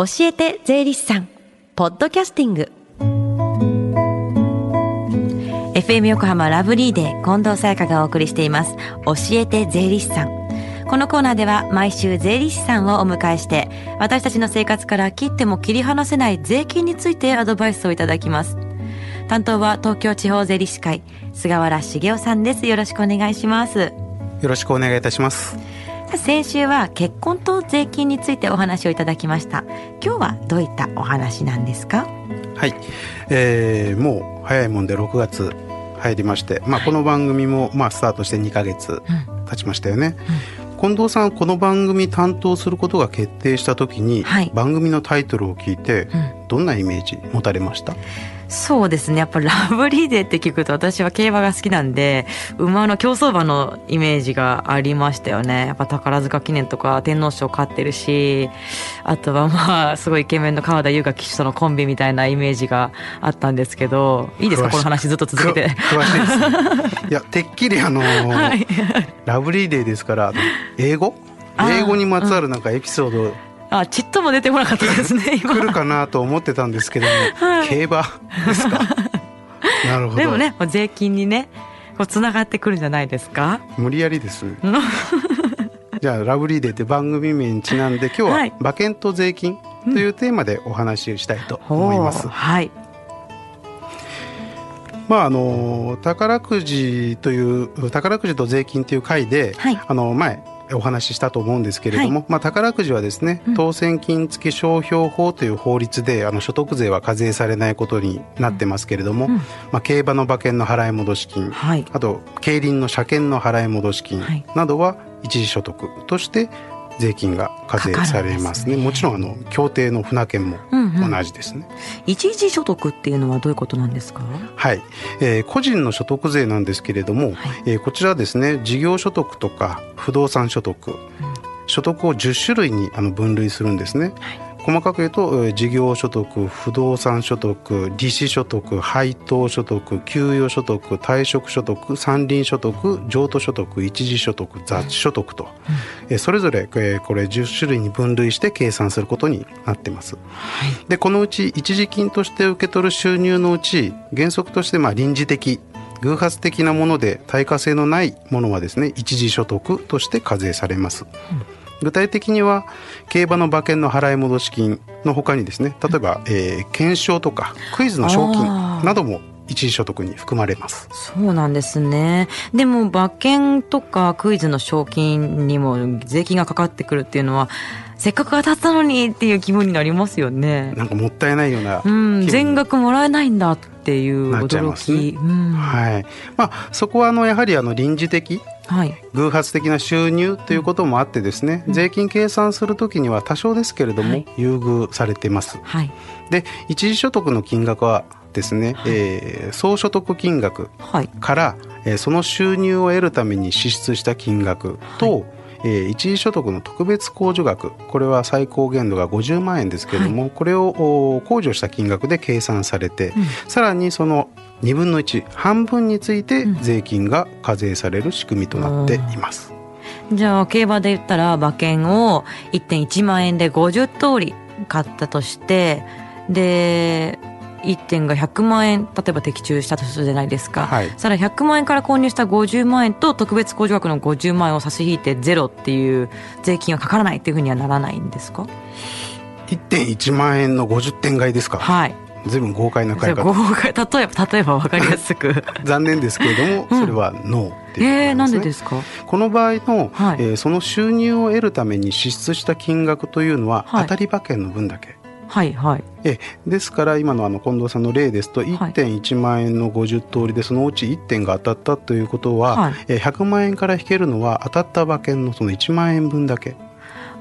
教えて税理士さん。ポッドキャスティング。FM 横浜ラブリーデー近藤沙耶香がお送りしています。教えて税理士さん。このコーナーでは毎週税理士さんをお迎えして私たちの生活から切っても切り離せない税金についてアドバイスをいただきます。担当は東京地方税理士会菅原茂雄さんですよろしくお願いします。よろしくお願いいたします。先週は結婚と税金についてお話をいただきました。今日はどういったお話なんですか？はい、えー、もう早いもんで6月入りまして、まあ、この番組もまあスタートして2か月経ちましたよね、うん。うん、近藤さんこの番組担当することが決定した時に、はい、番組のタイトルを聞いて、どんなイメージ持たれました、そうですね。やっぱラブリーデーって聞くと私は競馬が好きなんで馬の競走馬のイメージがありましたよね。やっぱ宝塚記念とか天皇賞勝ってるしあとはまあすごいイケメンの川田優雅騎手とのコンビみたいなイメージがあったんですけどいいですか？この話ずっと続けて。詳しいです、いやてっきりあのーはい、ラブリーデーですから英語？英語にまつわるなんかエピソードあちっとも出てこなかったですね 今。来るかなと思ってたんですけども、はい、競馬ですか？なるほど。でもね税金にねこうつながってくるんじゃないですか？無理やりです。じゃあラブリーデーって番組名にちなんで今日は馬券と税金というテーマでお話をしたいと思います、うん、はい。まああの宝くじという宝くじと税金という回で、はい、あの前お話ししたと思うんですけれども、はい、まあ、宝くじはですね、当選金付商標法という法律であの所得税は課税されないことになってますけれども、うん、まあ、競馬の馬券の払い戻し金、はい、あと競輪の車検の払い戻し金などは一時所得として税金が課税されますね、ね、もちろんあの協定の船券も同じですね、うんうん、一時所得っていうのはどういうことなんですか？はい、えー、個人の所得税なんですけれども、はい、えー、こちらですね事業所得とか不動産所得、うん、所得を10種類にあの分類するんですね、はい細かく言うと事業所得不動産所得利子所得配当所得給与所得退職所得山林所得譲渡所得一時所得雑所得と、うん、それぞれこれ10種類に分類して計算することになってます。はい、でこのうち一時金として受け取る収入のうち原則としてまあ臨時的偶発的なもので対価性のないものはですね一時所得として課税されます。うん具体的には競馬の馬券の払い戻し金のほかにですね例えば、えー、検証とかクイズの賞金なども一時所得に含まれます。そうなんですね。でも馬券とかクイズの賞金にも税金がかかってくるっていうのはせっかく当たったのにっていう気分になりますよね。なんかもったいないような、うん、全額もらえないんだっていう驚き、ね。うん、はい。まあそこはあのやはりあの臨時的はい、偶発的な収入ということもあってですね、うん、税金計算するときには多少ですけれども、優遇されています。はい、で一時所得の金額はですね、はい、えー、総所得金額から、はい、えー、その収入を得るために支出した金額と、はい。えー、一時所得の特別控除額これは最高限度が50万円ですけれども、はい、これを控除した金額で計算されて、うん、さらにその2分の1半分について税金が課税される仕組みとなっています。うん、じゃあ競馬で言ったら馬券を1.1万円で50通り買ったとしてで1点が100万円例えば的中したとするじゃないですか、はい、それら100万円から購入した50万円と特別控除額の50万円を差し引いてゼロっていう税金はかからないっていうふうにはならないんですか？1.1万円の50点買いですか？はいずいぶん豪快な買い方豪快例えば例えば分かりやすく。残念ですけれども、それはノーっていう、ね、えー、なんでですか？この場合の、はい、えー、その収入を得るために支出した金額というのは、はい、当たり馬券の分だけ。はいはい、えですから今のあの近藤さんの例ですと1.1万円の50通りでそのうち1点が当たったということは、はい、え100万円から引けるのは当たった馬券のその1万円分だけ。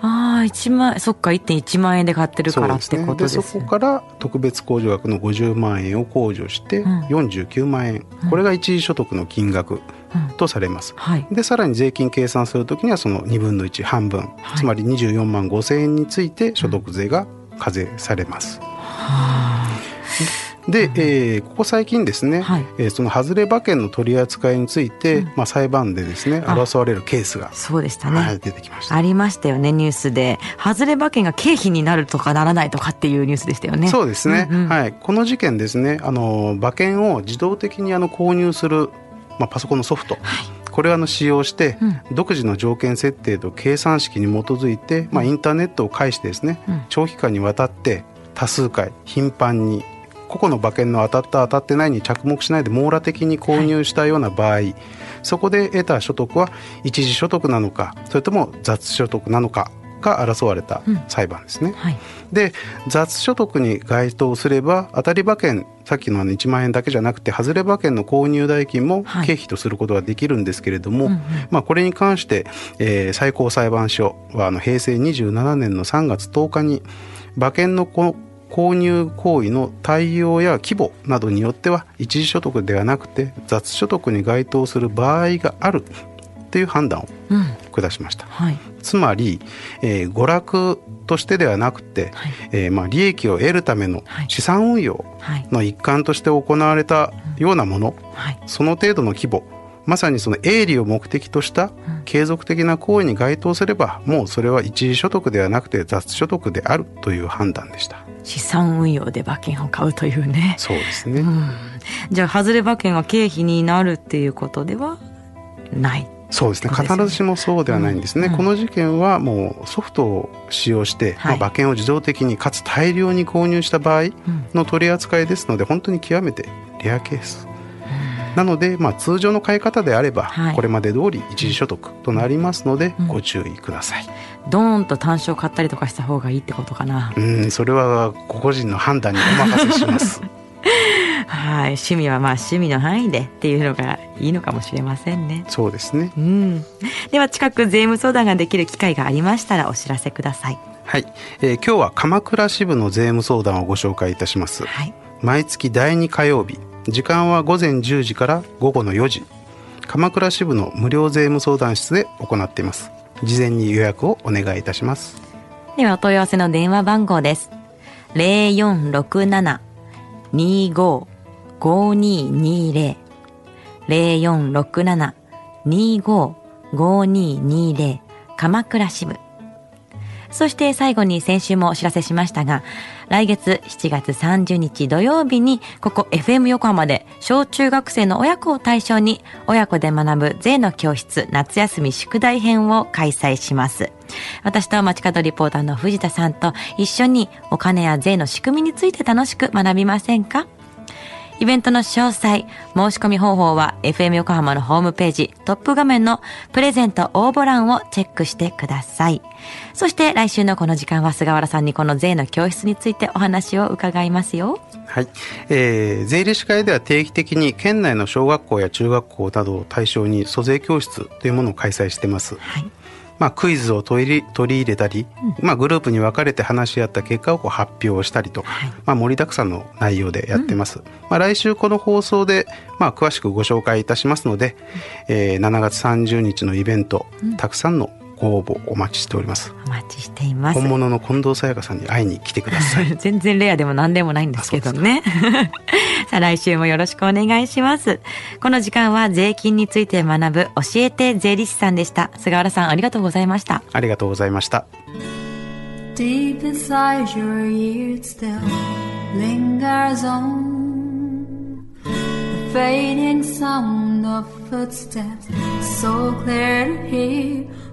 ああ1万そっか1.1万円で買ってるからってことですね。そこから特別控除額の50万円を控除して49万円、うん、これが一時所得の金額とされます、うんはい、でさらに税金計算するときにはその2分の1半分、はい、つまり24万5千円について所得税が課税されます。で、えーここ最近ですね、はい。えーその外れ馬券の取り扱いについて、まあ、裁判でですねあ。争われるケースが、そうでしたね。はい、出てきました。ありましたよねニュースで。外れ馬券が経費になるとかならないとかっていうニュースでしたよね。そうですね、うんうん。はい、この事件ですねあの馬券を自動的にあの購入する、まあ、パソコンのソフト、これをあの使用して、うん。独自の条件設定と計算式に基づいて、まあ、インターネットを介してですね、うん。長期間にわたって多数回頻繁に個々の馬券の当たった当たってないに着目しないで網羅的に購入したような場合、そこで得た所得は一時所得なのかそれとも雑所得なのかが争われたうん裁判ですね。はい。で雑所得に該当すれば当たり馬券さっきのあの1万円だけじゃなくて外れ馬券の購入代金もはい経費とすることができるんですけれども、うんうんまあ、これに関して、えー最高裁判所はあの平成27年の3月10日に馬券のこ購入行為の対応や規模などによっては一時所得ではなくて雑所得に該当する場合があるという判断をうん。下しました。はい。つまり、えー娯楽としてではなくて、はい。えーまあ、利益を得るためのはい資産運用はい。の一環として行われたようなもの、はい。その程度の規模まさにその営利を目的としたうん継続的な行為に該当すればもうそれは一時所得ではなくて雑所得であるという判断でした資産運用で馬券を買うというね。そうですね、うん。じゃあ外れ馬券が経費になるっていうことではない。そうですねね必ずしもそうではないんですね、うんこの事件はもうソフトを使用して、はいまあ、馬券を自動的にかつ大量に購入した場合うん。の取り扱いですので本当に極めてレアケースなので、まあ、通常の買い方であれば、はいこれまで通り一時所得となりますので、うんご注意ください。ドーンと単勝買ったりとかした方がいいってことかな。うん、それは個々人の判断にお任せします。はい。趣味はまあ趣味の範囲でっていうのがいいのかもしれませんね。そうですね。うん。では近く税務相談ができる機会がありましたらお知らせください。はい、えー今日は鎌倉支部の税務相談をご紹介いたします。はい。毎月第2火曜日、時間は午前10時から午後の4時。鎌倉支部の無料税務相談室で行っています。事前に予約をお願いいたします。ではお問い合わせの電話番号です。0467-25-5220 0467-25-5220鎌倉支部。そして最後に先週もお知らせしましたが、来月7月30日土曜日に、ここ FM 横浜で小中学生の親子を対象に、親子で学ぶ税の教室夏休み宿題編を開催します。私と街角リポーターの藤田さんと一緒にお金や税の仕組みについて楽しく学びませんか？イベントの詳細、申し込み方法は FM 横浜のホームページトップ画面のプレゼント応募欄をチェックしてください。そして来週のこの時間は菅原さんにこの税の教室についてお話を伺いますよ。はい、えー税理士会では定期的に県内の小学校や中学校などを対象に租税教室というものを開催しています。はい。まあ、クイズを取り取り入れたり、まあ、グループに分かれて話し合った結果をこう発表したりと、はい。まあ、盛りだくさんの内容でやってます、まあ、来週この放送で、まあ、詳しくご紹介いたしますので、えー7月30日のイベント、たくさんのご応募お待ちしておりますお待ちしています。本物の近藤沙耶香さんに会いに来てください 全然レアでも何でもないんですけどね。さあ来週もよろしくお願いします。この時間は税金について学ぶ教えて税理士さんでした。菅原さんありがとうございました。ありがとうございました Deep inside your ears still lingers on the fading sound of footsteps, so clear to hear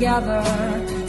Together.